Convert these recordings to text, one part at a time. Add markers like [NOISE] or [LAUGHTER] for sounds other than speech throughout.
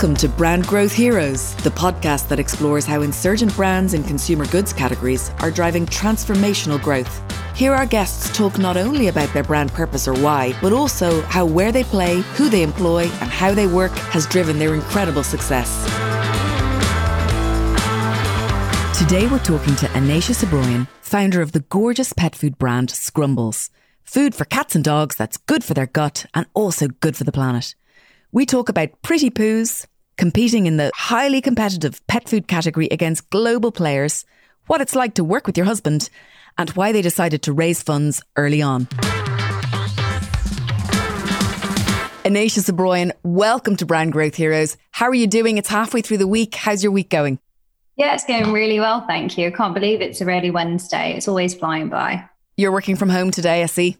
Welcome to Brand Growth Heroes, the podcast that explores how insurgent brands in consumer goods categories are driving transformational growth. Here, our guests talk not only about their brand purpose or why, but also how where they play, who they employ, and how they work has driven their incredible success. Today, we're talking to Anaïsha Sabroyan, founder of the gorgeous pet food brand Scrumbles. Food for cats and dogs that's good for their gut and also good for the planet. We talk about pretty poos, competing in the highly competitive pet food category against global players, what it's like to work with your husband, and why they decided to raise funds early on. Anaïsha Sabroyan, welcome to Brand Growth Heroes. How are you doing? It's halfway through the week. How's your week going? Yeah, it's going really well, thank you. I can't believe it's already Wednesday. It's always flying by. You're working from home today, I see.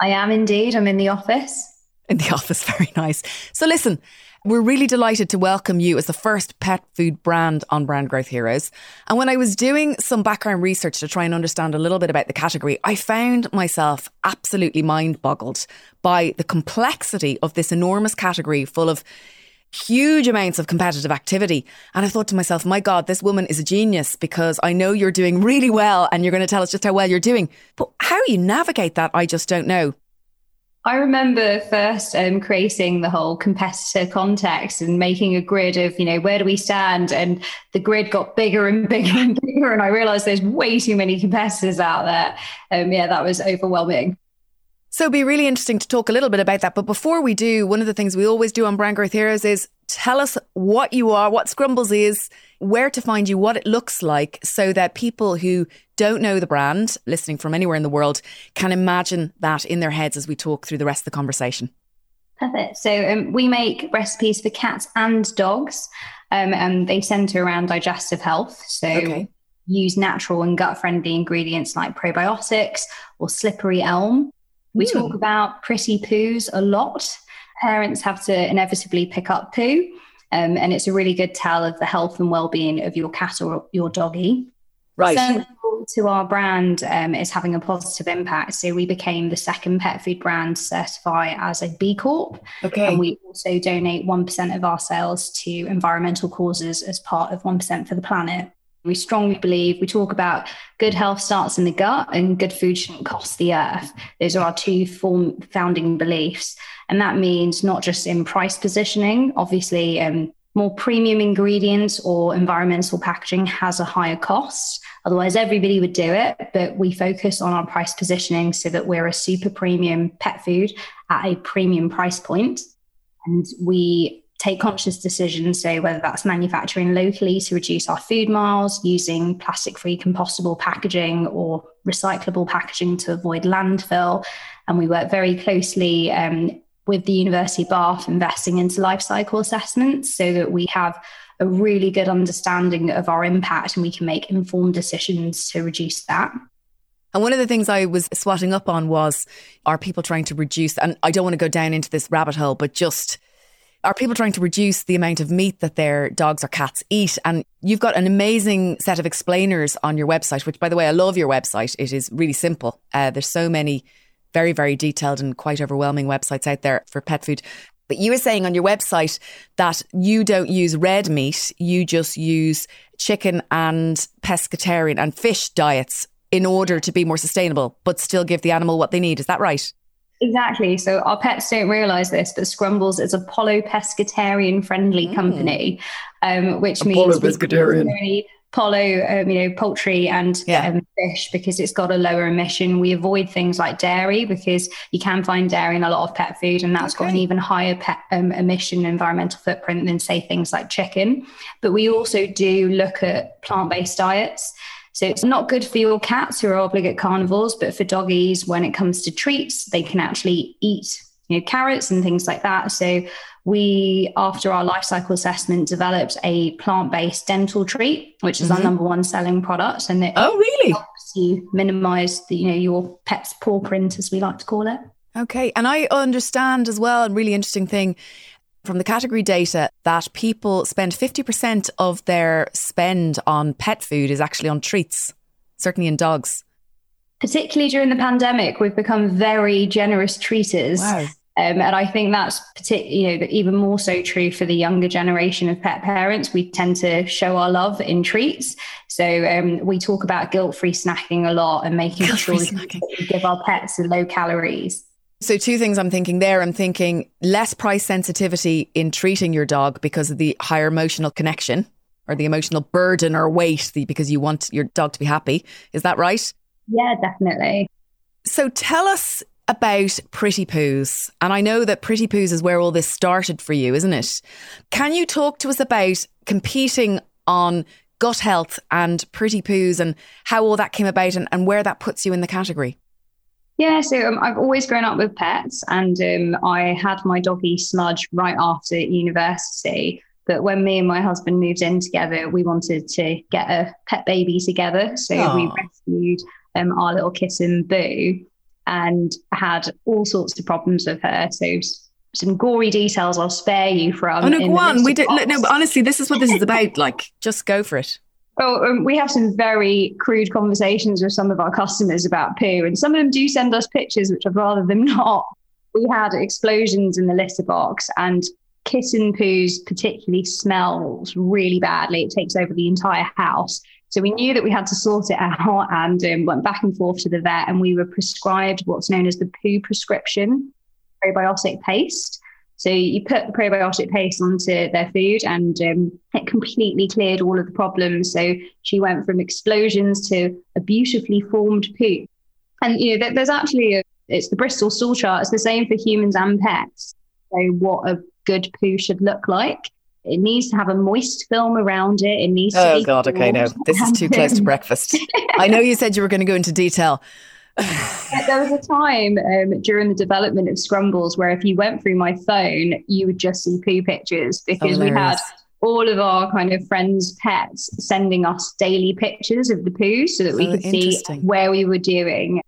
I am indeed. I'm in the office in the [LAUGHS] office. Very nice. So, listen, we're really delighted to welcome you as the first pet food brand on Brand Growth Heroes. And when I was doing some background research to try and understand a little bit about the category, I found myself absolutely mind boggled by the complexity of this enormous category full of huge amounts of competitive activity. And I thought to myself, my God, this woman is a genius because I know you're doing really well and you're going to tell us just how well you're doing. But how you navigate that, I just don't know. I remember first um, creating the whole competitor context and making a grid of, you know, where do we stand? And the grid got bigger and bigger and bigger. And I realized there's way too many competitors out there. Um, yeah, that was overwhelming. So it'd be really interesting to talk a little bit about that. But before we do, one of the things we always do on Brand Growth Heroes is tell us what you are, what Scrumbles is, where to find you, what it looks like, so that people who don't know the brand, listening from anywhere in the world, can imagine that in their heads as we talk through the rest of the conversation. Perfect. So um, we make recipes for cats and dogs, um, and they centre around digestive health. So okay. use natural and gut friendly ingredients like probiotics or slippery elm we mm. talk about pretty poos a lot. Parents have to inevitably pick up poo, um, and it's a really good tell of the health and well-being of your cat or your doggy. Right. Central to our brand um, is having a positive impact. So we became the second pet food brand to certify as a B Corp. Okay. And we also donate 1% of our sales to environmental causes as part of 1% for the planet. We strongly believe we talk about good health starts in the gut and good food shouldn't cost the earth. Those are our two form, founding beliefs. And that means not just in price positioning, obviously, um, more premium ingredients or environmental packaging has a higher cost. Otherwise, everybody would do it. But we focus on our price positioning so that we're a super premium pet food at a premium price point. And we take conscious decisions. So, whether that's manufacturing locally to reduce our food miles, using plastic free compostable packaging or recyclable packaging to avoid landfill. And we work very closely um, with the University of Bath, investing into life cycle assessments so that we have a really good understanding of our impact and we can make informed decisions to reduce that. And one of the things I was swatting up on was are people trying to reduce, and I don't want to go down into this rabbit hole, but just are people trying to reduce the amount of meat that their dogs or cats eat? And you've got an amazing set of explainers on your website, which, by the way, I love your website. It is really simple. Uh, there's so many very, very detailed and quite overwhelming websites out there for pet food. But you were saying on your website that you don't use red meat, you just use chicken and pescatarian and fish diets in order to be more sustainable, but still give the animal what they need. Is that right? Exactly. So our pets don't realize this, but Scrumbles is a pollo pescatarian friendly mm. company, um, which means pescatarian. Pollo, um, you know, poultry and yeah. um, fish because it's got a lower emission. We avoid things like dairy because you can find dairy in a lot of pet food, and that's okay. got an even higher pet um, emission environmental footprint than, say, things like chicken. But we also do look at plant based diets. So it's not good for your cats who are obligate carnivores, but for doggies, when it comes to treats, they can actually eat you know carrots and things like that. So we, after our life cycle assessment, developed a plant-based dental treat, which is mm-hmm. our number one selling product, and it oh really helps you minimize the you know your pet's paw print, as we like to call it. Okay, and I understand as well, a really interesting thing from the category data that people spend 50% of their spend on pet food is actually on treats, certainly in dogs. Particularly during the pandemic, we've become very generous treaters. Wow. Um, and I think that's partic- you know even more so true for the younger generation of pet parents. We tend to show our love in treats. So um, we talk about guilt-free snacking a lot and making guilt-free sure we give our pets low calories. So, two things I'm thinking there. I'm thinking less price sensitivity in treating your dog because of the higher emotional connection or the emotional burden or weight because you want your dog to be happy. Is that right? Yeah, definitely. So, tell us about Pretty Poos. And I know that Pretty Poos is where all this started for you, isn't it? Can you talk to us about competing on gut health and Pretty Poos and how all that came about and, and where that puts you in the category? Yeah, so um, I've always grown up with pets, and um, I had my doggy Smudge right after university. But when me and my husband moved in together, we wanted to get a pet baby together. So Aww. we rescued um, our little kitten Boo and had all sorts of problems with her. So some gory details I'll spare you from. Oh no, go on. We did no, but honestly, this is what this is [LAUGHS] about. Like, just go for it. Well, um, we have some very crude conversations with some of our customers about poo, and some of them do send us pictures, which I'd rather them not. We had explosions in the litter box, and kitten poos particularly smells really badly. It takes over the entire house. So we knew that we had to sort it out and um, went back and forth to the vet, and we were prescribed what's known as the poo prescription probiotic paste. So you put the probiotic paste onto their food, and um, it completely cleared all of the problems. So she went from explosions to a beautifully formed poo. And you know, there's actually a, it's the Bristol stool chart. It's the same for humans and pets. So what a good poo should look like. It needs to have a moist film around it. It needs oh, God. Okay, no. This is too close to breakfast. [LAUGHS] I know you said you were going to go into detail. [SIGHS] there was a time um, during the development of Scrumbles where if you went through my phone, you would just see poo pictures because we had all of our kind of friends' pets sending us daily pictures of the poo so that we oh, could see where we were doing.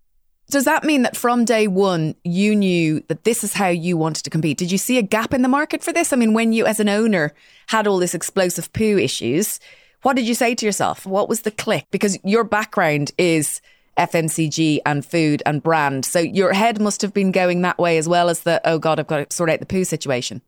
Does that mean that from day one, you knew that this is how you wanted to compete? Did you see a gap in the market for this? I mean, when you, as an owner, had all this explosive poo issues, what did you say to yourself? What was the click? Because your background is FMCG and food and brand. So your head must have been going that way as well as the, oh God, I've got to sort out the poo situation.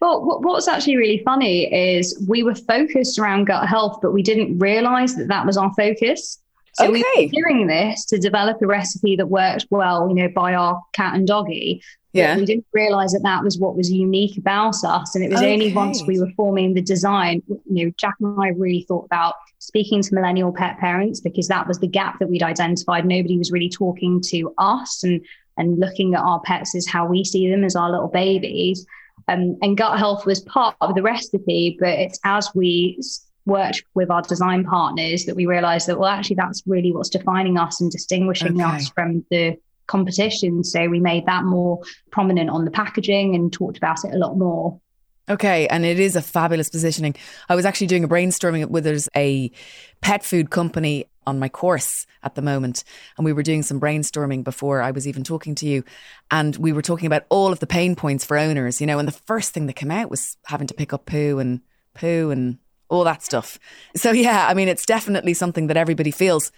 Well, what's actually really funny is we were focused around gut health, but we didn't realize that that was our focus. So okay. we were doing this to develop a recipe that worked well, you know, by our cat and doggy. Yeah. we didn't realize that that was what was unique about us. And it was okay. only once we were forming the design, you know, Jack and I really thought about speaking to millennial pet parents because that was the gap that we'd identified. Nobody was really talking to us and and looking at our pets as how we see them as our little babies. Um, and gut health was part of the recipe, but it's as we worked with our design partners that we realized that, well, actually, that's really what's defining us and distinguishing okay. us from the competition. So we made that more prominent on the packaging and talked about it a lot more. Okay, and it is a fabulous positioning. I was actually doing a brainstorming with there's a pet food company on my course at the moment, and we were doing some brainstorming before I was even talking to you, and we were talking about all of the pain points for owners, you know, and the first thing that came out was having to pick up poo and poo and all that stuff. So, yeah, I mean, it's definitely something that everybody feels.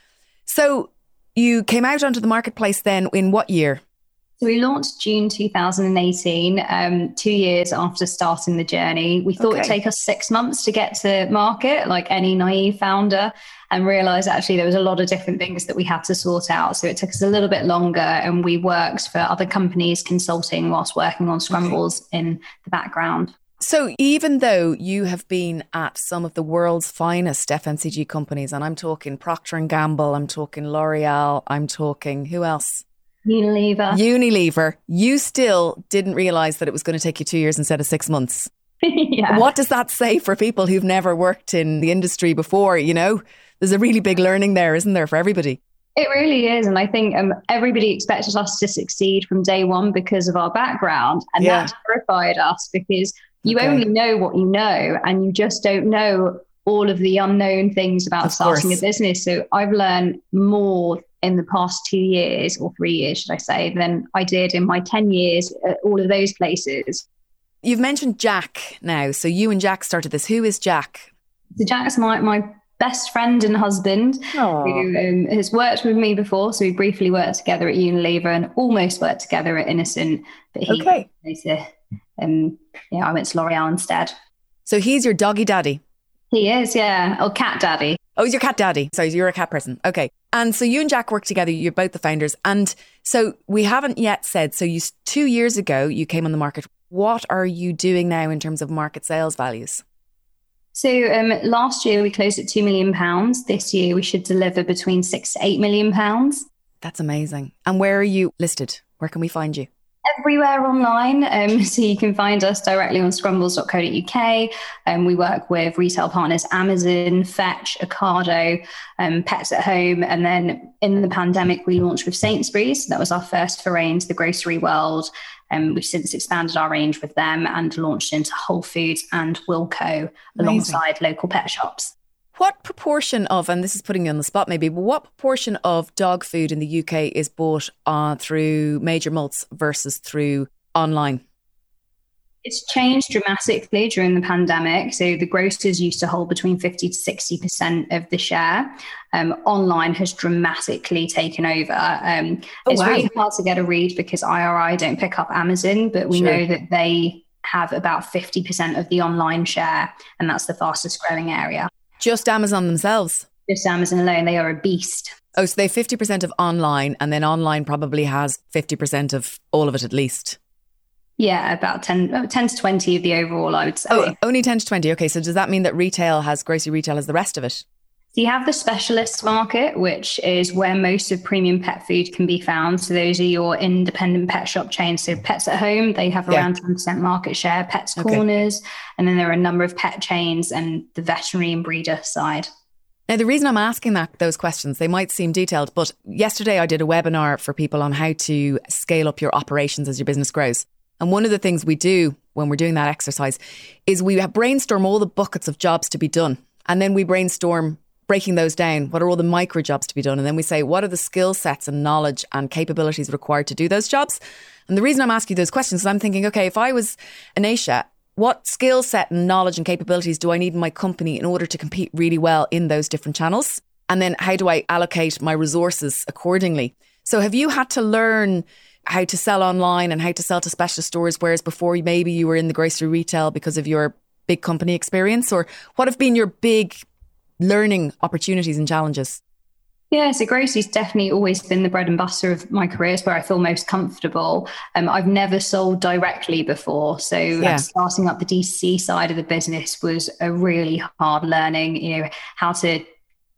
So, you came out onto the marketplace then in what year? So we launched June 2018, um, two years after starting the journey. We thought okay. it'd take us six months to get to market, like any naive founder, and realized actually there was a lot of different things that we had to sort out. So it took us a little bit longer, and we worked for other companies consulting whilst working on Scrumbles okay. in the background. So, even though you have been at some of the world's finest FMCG companies, and I'm talking Procter and Gamble, I'm talking L'Oreal, I'm talking who else? Unilever. Unilever. You still didn't realize that it was going to take you two years instead of six months. [LAUGHS] yeah. What does that say for people who've never worked in the industry before? You know, there's a really big learning there, isn't there, for everybody? It really is. And I think um, everybody expected us to succeed from day one because of our background. And yeah. that terrified us because you okay. only know what you know, and you just don't know all of the unknown things about of starting course. a business. So I've learned more in the past two years or three years, should I say, than I did in my 10 years at all of those places. You've mentioned Jack now. So you and Jack started this. Who is Jack? So Jack's my, my best friend and husband Aww. who um, has worked with me before. So we briefly worked together at Unilever and almost worked together at Innocent. But he okay. Um, yeah, I went to L'Oreal instead. So he's your doggy daddy. He is, yeah, or cat daddy. Oh, he's your cat daddy. So you're a cat person. Okay. And so you and Jack work together. You're both the founders. And so we haven't yet said, so you two years ago, you came on the market. What are you doing now in terms of market sales values? So um, last year we closed at two million pounds. This year we should deliver between six to eight million pounds. That's amazing. And where are you listed? Where can we find you? Everywhere online. Um, [LAUGHS] so you can find us directly on scrumbles.co.uk. Um, we work with retail partners Amazon, Fetch, Ocado, um, Pets at Home. And then in the pandemic, we launched with Sainsbury's. That was our first foray into the grocery world. And um, we've since expanded our range with them and launched into Whole Foods and Wilko Amazing. alongside local pet shops. What proportion of, and this is putting you on the spot maybe, but what proportion of dog food in the UK is bought uh, through major mults versus through online? It's changed dramatically during the pandemic. So the grocers used to hold between 50 to 60% of the share. Um, online has dramatically taken over. Um, oh, it's wow. really hard to get a read because IRI don't pick up Amazon, but we sure. know that they have about 50% of the online share, and that's the fastest growing area. Just Amazon themselves. Just Amazon alone, they are a beast. Oh, so they have 50% of online, and then online probably has 50% of all of it at least. Yeah, about 10, uh, 10 to 20 of the overall, I would say. Oh, only 10 to 20. Okay. So does that mean that retail has, grocery retail has the rest of it? So you have the specialist market, which is where most of premium pet food can be found. So those are your independent pet shop chains. So Pets at Home, they have around yeah. 10% market share, Pets okay. Corners, and then there are a number of pet chains and the veterinary and breeder side. Now, the reason I'm asking that those questions, they might seem detailed, but yesterday I did a webinar for people on how to scale up your operations as your business grows. And one of the things we do when we're doing that exercise is we brainstorm all the buckets of jobs to be done. And then we brainstorm breaking those down. What are all the micro jobs to be done? And then we say, what are the skill sets and knowledge and capabilities required to do those jobs? And the reason I'm asking you those questions is I'm thinking, okay, if I was Anisha, what skill set and knowledge and capabilities do I need in my company in order to compete really well in those different channels? And then how do I allocate my resources accordingly? So have you had to learn how to sell online and how to sell to specialist stores, whereas before maybe you were in the grocery retail because of your big company experience? Or what have been your big learning opportunities and challenges? Yeah, so grocery's definitely always been the bread and butter of my career. It's where I feel most comfortable. Um, I've never sold directly before. So yeah. starting up the DC side of the business was a really hard learning, you know, how to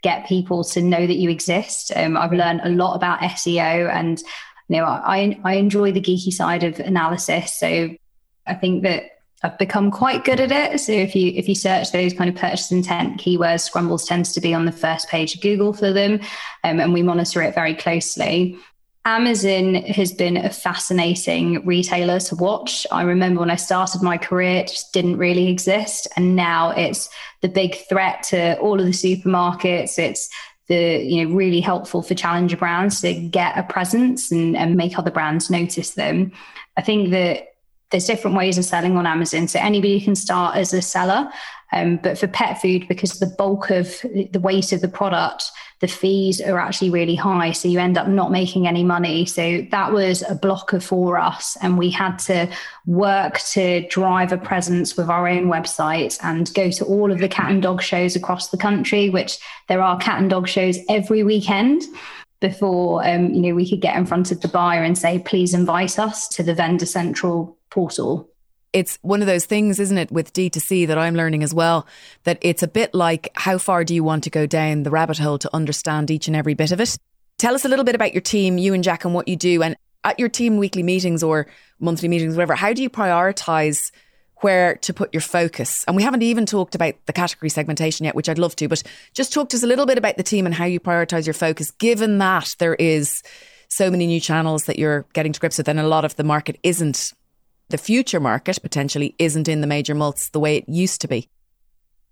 get people to know that you exist. Um, I've learned a lot about SEO and, you know, I, I enjoy the geeky side of analysis. So I think that I've become quite good at it. So if you if you search those kind of purchase intent keywords, Scrumbles tends to be on the first page of Google for them, um, and we monitor it very closely. Amazon has been a fascinating retailer to watch. I remember when I started my career, it just didn't really exist, and now it's the big threat to all of the supermarkets. It's the you know really helpful for challenger brands to get a presence and, and make other brands notice them. I think that there's different ways of selling on Amazon. So anybody can start as a seller. Um, but for pet food, because the bulk of the weight of the product, the fees are actually really high. So you end up not making any money. So that was a blocker for us. And we had to work to drive a presence with our own website and go to all of the cat and dog shows across the country, which there are cat and dog shows every weekend before um, you know we could get in front of the buyer and say please invite us to the vendor central portal. It's one of those things, isn't it, with D2C that I'm learning as well, that it's a bit like how far do you want to go down the rabbit hole to understand each and every bit of it? Tell us a little bit about your team, you and Jack, and what you do. And at your team weekly meetings or monthly meetings, whatever, how do you prioritize where to put your focus? And we haven't even talked about the category segmentation yet, which I'd love to, but just talk to us a little bit about the team and how you prioritize your focus, given that there is so many new channels that you're getting to grips with, and a lot of the market isn't the future market potentially isn't in the major mults the way it used to be?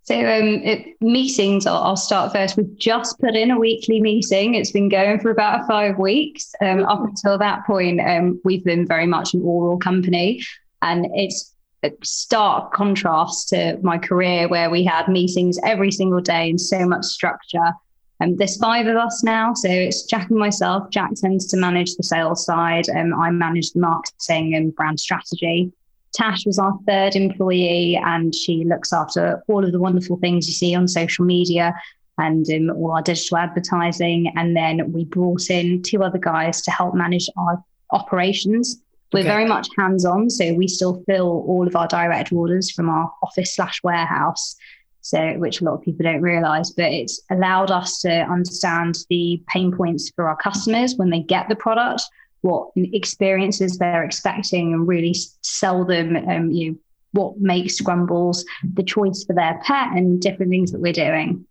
So um, it, meetings, I'll, I'll, start first. We've just put in a weekly meeting. It's been going for about five weeks. Um, up until that point, um, we've been very much an oral company, and it's a stark contrast to my career where we had meetings every single day and so much structure. Um, there's five of us now. So it's Jack and myself. Jack tends to manage the sales side. Um, I manage the marketing and brand strategy. Tash was our third employee, and she looks after all of the wonderful things you see on social media and um, all our digital advertising. And then we brought in two other guys to help manage our operations. We're okay. very much hands on, so we still fill all of our direct orders from our office slash warehouse. So, which a lot of people don't realize, but it's allowed us to understand the pain points for our customers when they get the product, what experiences they're expecting, and really sell them. Um, you know, what makes Scrumbles the choice for their pet, and different things that we're doing.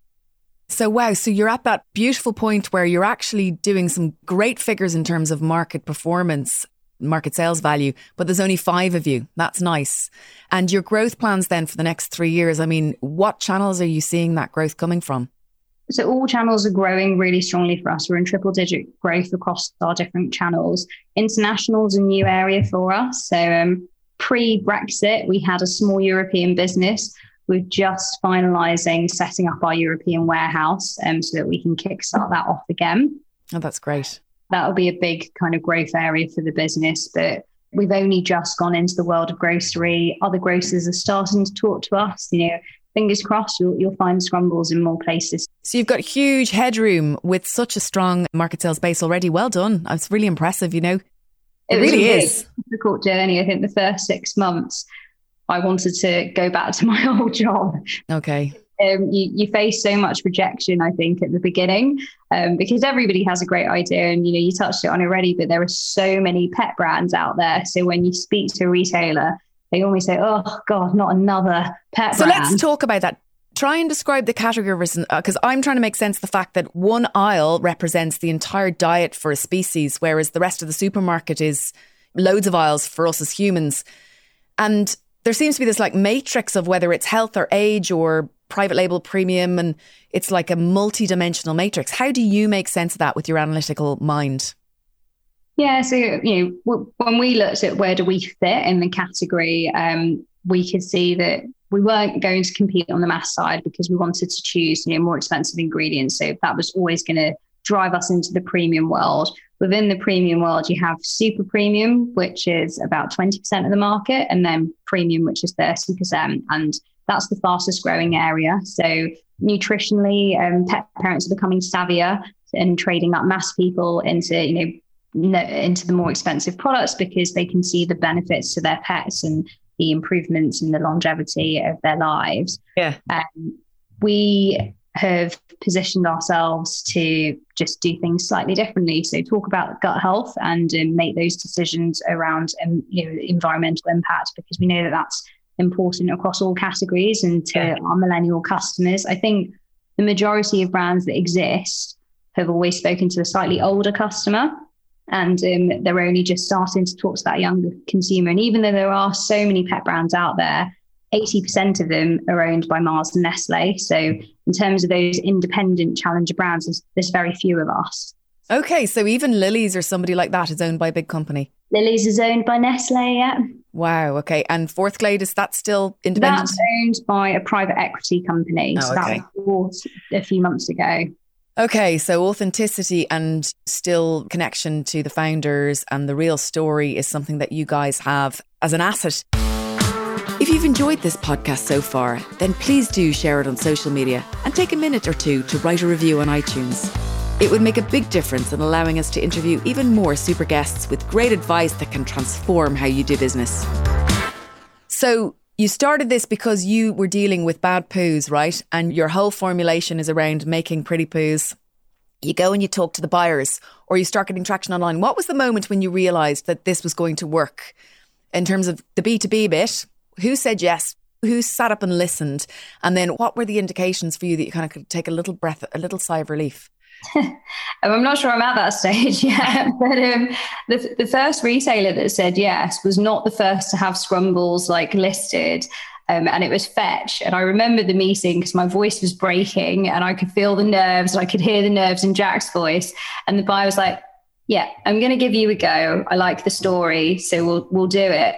So, wow. So, you're at that beautiful point where you're actually doing some great figures in terms of market performance, market sales value, but there's only five of you. That's nice. And your growth plans then for the next three years, I mean, what channels are you seeing that growth coming from? So, all channels are growing really strongly for us. We're in triple digit growth across our different channels. International is a new area for us. So, um, pre Brexit, we had a small European business we're just finalising setting up our European warehouse um, so that we can kickstart that off again. Oh, that's great. That'll be a big kind of growth area for the business. But we've only just gone into the world of grocery. Other grocers are starting to talk to us. You know, fingers crossed, you'll, you'll find Scrumbles in more places. So you've got huge headroom with such a strong market sales base already. Well done. It's really impressive, you know. It, it really is. difficult journey. I think the first six months I wanted to go back to my [LAUGHS] old job. Okay. Um, you, you, face so much rejection, I think, at the beginning, um, because everybody has a great idea, and you know you touched it on already. But there are so many pet brands out there. So when you speak to a retailer, they always say, "Oh God, not another pet." So brand. let's talk about that. Try and describe the category because uh, I'm trying to make sense of the fact that one aisle represents the entire diet for a species, whereas the rest of the supermarket is loads of aisles for us as humans. And there seems to be this like matrix of whether it's health or age or private label premium and it's like a multi-dimensional matrix. How do you make sense of that with your analytical mind? Yeah so you know when we looked at where do we fit in the category um, we could see that we weren't going to compete on the mass side because we wanted to choose you know more expensive ingredients. So that was always going to drive us into the premium world. Within the premium world, you have super premium, which is about 20% of the market, and then premium, which is 30%. And that's the fastest growing area. So, nutritionally, um, pet parents are becoming savvier and trading up mass people into, you know, into the more expensive products because they can see the benefits to their pets and the improvements in the longevity of their lives. Yeah. Um, we have positioned ourselves to just do things slightly differently. So talk about gut health and um, make those decisions around um, you know environmental impact because we know that that's important across all categories and to yeah. our millennial customers. I think the majority of brands that exist have always spoken to a slightly older customer. And um, they're only just starting to talk to that younger consumer. And even though there are so many pet brands out there, 80% of them are owned by Mars and Nestle. So, in terms of those independent challenger brands, there's, there's very few of us. Okay, so even Lily's or somebody like that is owned by a big company. Lily's is owned by Nestle, yeah. Wow. Okay, and Forthglade is that still independent? That's owned by a private equity company. Oh, so okay. that was bought a few months ago. Okay, so authenticity and still connection to the founders and the real story is something that you guys have as an asset. If you've enjoyed this podcast so far, then please do share it on social media and take a minute or two to write a review on iTunes. It would make a big difference in allowing us to interview even more super guests with great advice that can transform how you do business. So, you started this because you were dealing with bad poos, right? And your whole formulation is around making pretty poos. You go and you talk to the buyers, or you start getting traction online. What was the moment when you realized that this was going to work in terms of the B2B bit? Who said yes? Who sat up and listened? And then what were the indications for you that you kind of could take a little breath, a little sigh of relief? [LAUGHS] I'm not sure I'm at that stage [LAUGHS] yet, but um, the, the first retailer that said yes was not the first to have Scrumbles like listed. Um, and it was Fetch. And I remember the meeting because my voice was breaking and I could feel the nerves. and I could hear the nerves in Jack's voice. And the buyer was like, yeah, I'm going to give you a go. I like the story, so we'll we'll do it.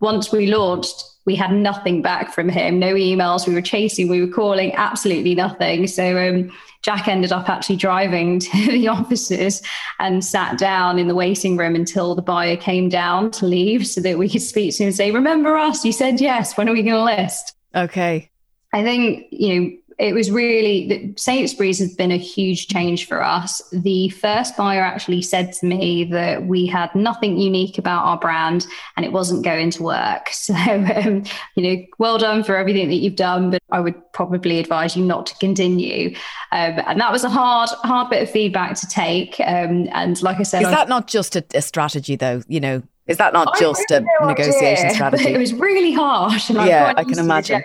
Once we launched, we had nothing back from him, no emails. We were chasing, we were calling, absolutely nothing. So um, Jack ended up actually driving [LAUGHS] to the offices and sat down in the waiting room until the buyer came down to leave so that we could speak to him and say, Remember us? You said yes. When are we going to list? Okay. I think, you know, it was really that Sainsbury's has been a huge change for us. The first buyer actually said to me that we had nothing unique about our brand and it wasn't going to work. [LAUGHS] So, um, you know, well done for everything that you've done, but I would probably advise you not to continue. Um, and that was a hard, hard bit of feedback to take. Um, and like I said, is that not just a, a strategy, though? You know, is that not just a negotiation [LAUGHS] strategy? It was really harsh. And yeah, I can imagine.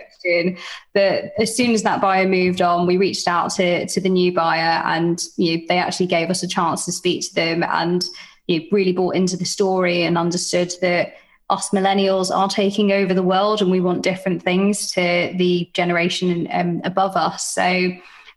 That as soon as that buyer moved on, we reached out to, to the new buyer and you know, they actually gave us a chance to speak to them and you know, really bought into the story and understood that us millennials are taking over the world and we want different things to the generation um, above us. So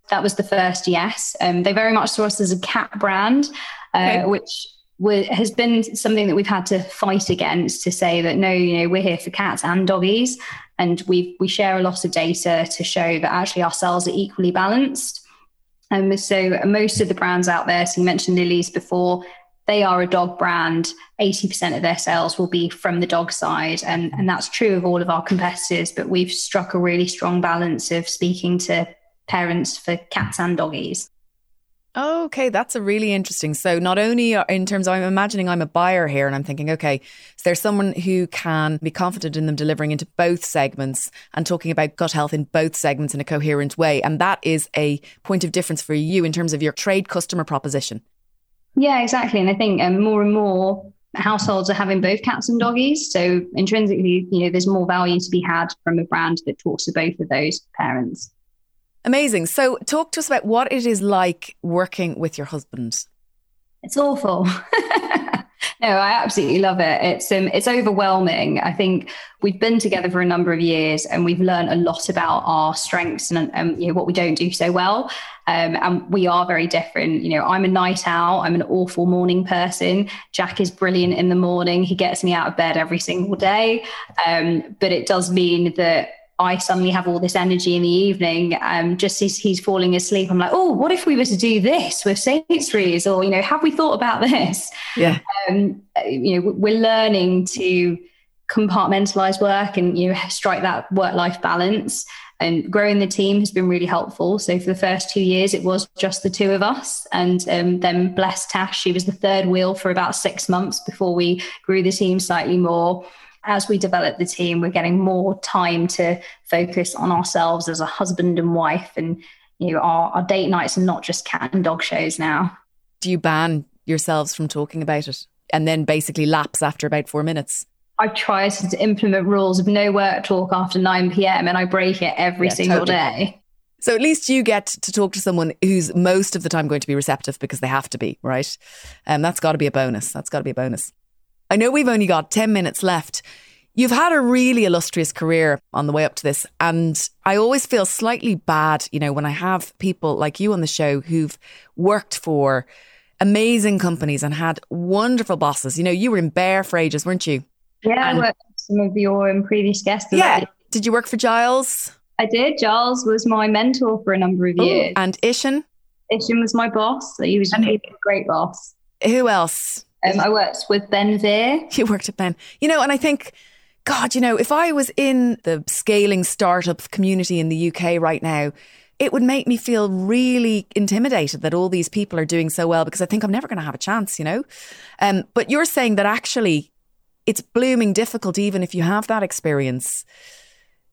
that was the first yes. Um, they very much saw us as a cat brand, uh, okay. which has been something that we've had to fight against to say that no, you know, we're here for cats and doggies, and we we share a lot of data to show that actually our cells are equally balanced. And um, so most of the brands out there, so you mentioned Lily's before, they are a dog brand. 80% of their sales will be from the dog side. And, and that's true of all of our competitors, but we've struck a really strong balance of speaking to parents for cats and doggies. Okay, that's a really interesting. So, not only in terms of, I'm imagining I'm a buyer here and I'm thinking, okay, so there's someone who can be confident in them delivering into both segments and talking about gut health in both segments in a coherent way. And that is a point of difference for you in terms of your trade customer proposition. Yeah, exactly. And I think um, more and more households are having both cats and doggies. So, intrinsically, you know, there's more value to be had from a brand that talks to both of those parents. Amazing. So, talk to us about what it is like working with your husband. It's awful. [LAUGHS] no, I absolutely love it. It's um, it's overwhelming. I think we've been together for a number of years, and we've learned a lot about our strengths and um, you know what we don't do so well. Um, and we are very different. You know, I'm a night owl. I'm an awful morning person. Jack is brilliant in the morning. He gets me out of bed every single day. Um, but it does mean that I suddenly have all this energy in the evening. Um, just as he's falling asleep, I'm like, oh, what if we were to do this with Sainsbury's? Or, you know, have we thought about this? Yeah. Um, you know, we're learning to compartmentalize work and, you know, strike that work life balance. And growing the team has been really helpful. So for the first two years, it was just the two of us. And um, then bless Tash, she was the third wheel for about six months before we grew the team slightly more as we develop the team, we're getting more time to focus on ourselves as a husband and wife. And, you know, our, our date nights are not just cat and dog shows now. Do you ban yourselves from talking about it and then basically lapse after about four minutes? I try to implement rules of no work talk after 9 p.m. and I break it every yeah, single totally. day. So at least you get to talk to someone who's most of the time going to be receptive because they have to be, right? And um, that's got to be a bonus. That's got to be a bonus. I know we've only got 10 minutes left. You've had a really illustrious career on the way up to this. And I always feel slightly bad, you know, when I have people like you on the show who've worked for amazing companies and had wonderful bosses. You know, you were in Bear for ages, weren't you? Yeah, and I worked with some of your um, previous guests. Yeah. Did you work for Giles? I did. Giles was my mentor for a number of years. And Ishan? Ishan was my boss. He was a great boss. Who else? Um, I worked with Ben Veer. [LAUGHS] You worked at Ben. You know, and I think, God, you know, if I was in the scaling startup community in the UK right now, it would make me feel really intimidated that all these people are doing so well because I think I'm never going to have a chance, you know? Um, but you're saying that actually it's blooming difficult even if you have that experience.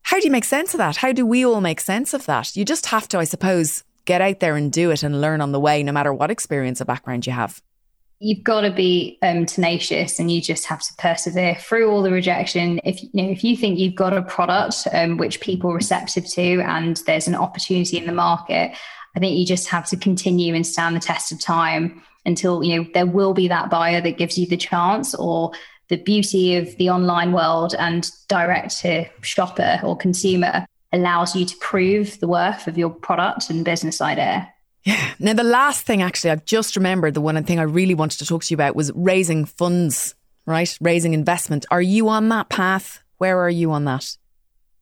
How do you make sense of that? How do we all make sense of that? You just have to, I suppose, get out there and do it and learn on the way, no matter what experience or background you have you've got to be um, tenacious and you just have to persevere through all the rejection. If you know if you think you've got a product um, which people are receptive to and there's an opportunity in the market i think you just have to continue and stand the test of time until you know there will be that buyer that gives you the chance or the beauty of the online world and direct to shopper or consumer allows you to prove the worth of your product and business idea yeah. Now, the last thing, actually, I've just remembered the one thing I really wanted to talk to you about was raising funds right? Raising investment. Are you on that path? Where are you on that?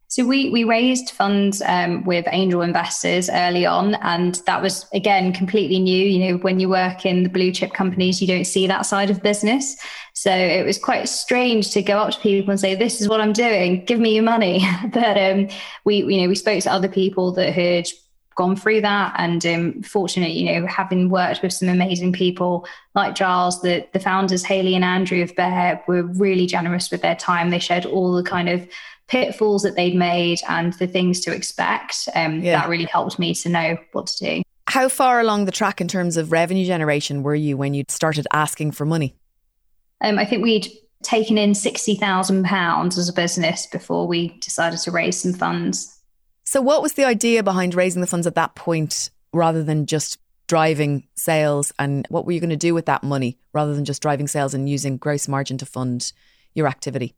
So we we raised funds um, with angel investors early on, and that was again completely new. You know, when you work in the blue chip companies, you don't see that side of business. So it was quite strange to go up to people and say, "This is what I'm doing. Give me your money." [LAUGHS] but um, we you know we spoke to other people that had gone through that and um, fortunate you know having worked with some amazing people like giles the, the founders haley and andrew of bear were really generous with their time they shared all the kind of pitfalls that they'd made and the things to expect. Um, yeah. That really helped me to know what to do. How far along the track in terms of revenue generation were you when you started asking for money? Um, I think we'd taken in £60,000 as a business before we decided to raise some funds. So, what was the idea behind raising the funds at that point rather than just driving sales? And what were you going to do with that money rather than just driving sales and using gross margin to fund your activity?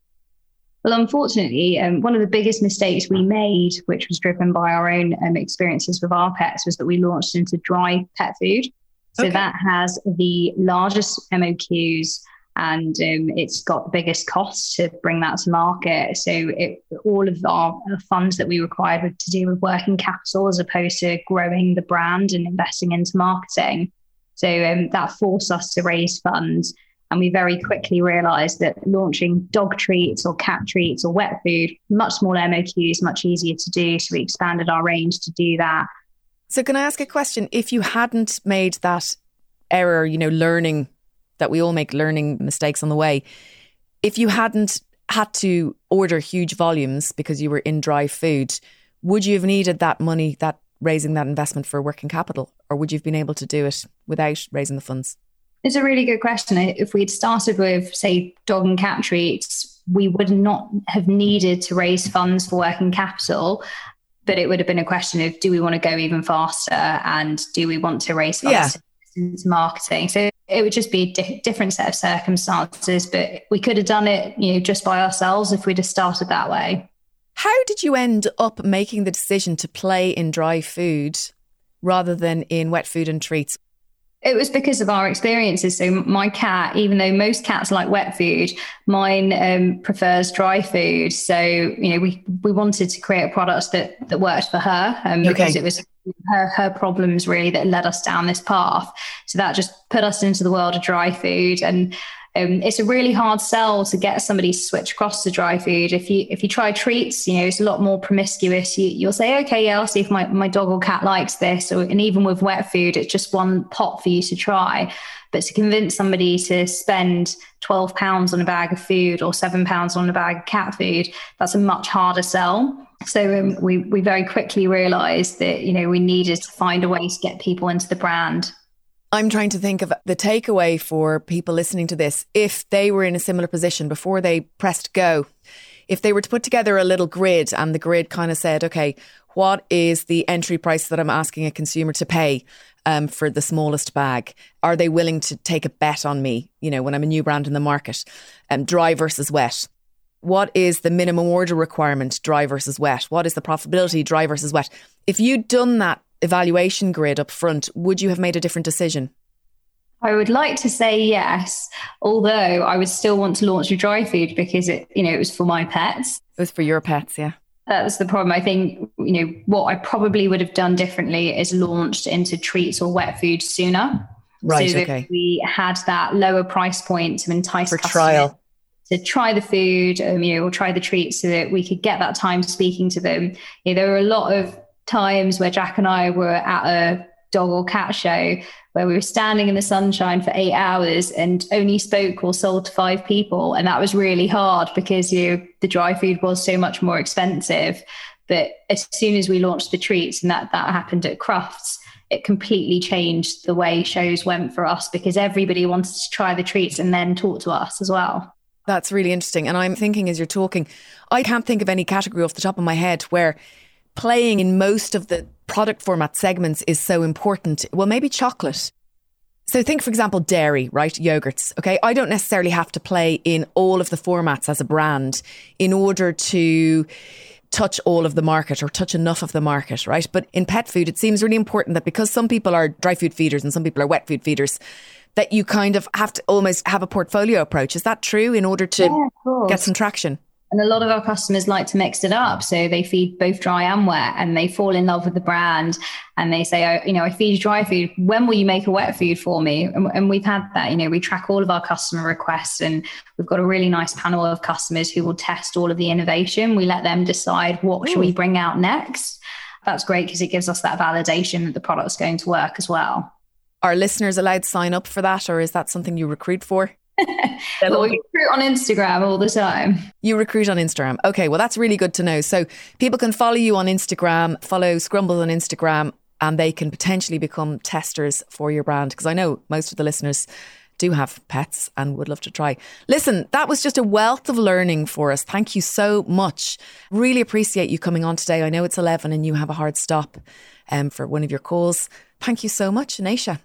Well, unfortunately, um, one of the biggest mistakes we made, which was driven by our own um, experiences with our pets, was that we launched into dry pet food. So okay. that has the largest MOQs and um, it's got the biggest costs to bring that to market. So it, all of our funds that we required were to do with working capital as opposed to growing the brand and investing into marketing. So um, that forced us to raise funds. And we very quickly realized that launching dog treats or cat treats or wet food, much smaller MOQs, much easier to do. So we expanded our range to do that. So, can I ask a question? If you hadn't made that error, you know, learning that we all make learning mistakes on the way, if you hadn't had to order huge volumes because you were in dry food, would you have needed that money, that raising that investment for working capital, or would you have been able to do it without raising the funds? It's a really good question. If we'd started with, say, dog and cat treats, we would not have needed to raise funds for working capital. But it would have been a question of do we want to go even faster and do we want to raise funds yeah. into marketing? So it would just be a di- different set of circumstances. But we could have done it, you know, just by ourselves if we'd have started that way. How did you end up making the decision to play in dry food rather than in wet food and treats? It was because of our experiences. So my cat, even though most cats like wet food, mine um, prefers dry food. So you know, we we wanted to create a product that that worked for her, um, because it was her her problems really that led us down this path. So that just put us into the world of dry food, and um, it's a really hard sell to get somebody to switch across to dry food. If you if you try treats, you know it's a lot more promiscuous. You, will say, okay, yeah, I'll see if my, my dog or cat likes this. Or and even with wet food, it's just one pot for you to try. But to convince somebody to spend twelve pounds on a bag of food or seven pounds on a bag of cat food, that's a much harder sell. So um, we we very quickly realised that you know we needed to find a way to get people into the brand. I'm trying to think of the takeaway for people listening to this. If they were in a similar position before they pressed go, if they were to put together a little grid and the grid kind of said, okay, what is the entry price that I'm asking a consumer to pay um, for the smallest bag? Are they willing to take a bet on me, you know, when I'm a new brand in the market? Um, dry versus wet. What is the minimum order requirement, dry versus wet? What is the profitability, dry versus wet? If you'd done that evaluation grid up front, would you have made a different decision? I would like to say yes, although I would still want to launch a dry food because it, you know, it was for my pets. It was for your pets, yeah. That was the problem. I think, you know, what I probably would have done differently is launched into treats or wet food sooner. Right. So okay. we had that lower price point to entice for trial to try the food, um, you know, or try the treats so that we could get that time speaking to them. You know, there were a lot of times where Jack and I were at a dog or cat show where we were standing in the sunshine for eight hours and only spoke or sold to five people. And that was really hard because you know, the dry food was so much more expensive. But as soon as we launched the treats and that that happened at Crufts, it completely changed the way shows went for us because everybody wanted to try the treats and then talk to us as well. That's really interesting. And I'm thinking as you're talking, I can't think of any category off the top of my head where playing in most of the product format segments is so important. Well, maybe chocolate. So think, for example, dairy, right? Yogurts. Okay. I don't necessarily have to play in all of the formats as a brand in order to touch all of the market or touch enough of the market, right? But in pet food, it seems really important that because some people are dry food feeders and some people are wet food feeders, that you kind of have to almost have a portfolio approach. Is that true in order to yeah, get some traction? And a lot of our customers like to mix it up. So they feed both dry and wet and they fall in love with the brand and they say, oh, you know, I feed dry food. When will you make a wet food for me? And, and, we've had that, you know, we track all of our customer requests and we've got a really nice panel of customers who will test all of the innovation. We let them decide what Ooh. should we bring out next. That's great because it gives us that validation that the product's going to work as well. Are listeners allowed to sign up for that or is that something you recruit for? [LAUGHS] well, we recruit on Instagram all the time. You recruit on Instagram. Okay, well, that's really good to know. So people can follow you on Instagram, follow Scrumbles on Instagram, and they can potentially become testers for your brand. Because I know most of the listeners do have pets and would love to try. Listen, that was just a wealth of learning for us. Thank you so much. Really appreciate you coming on today. I know it's 11 and you have a hard stop um, for one of your calls. Thank you so much, Anisha.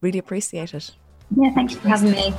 Really appreciate it. Yeah, thank you for having me.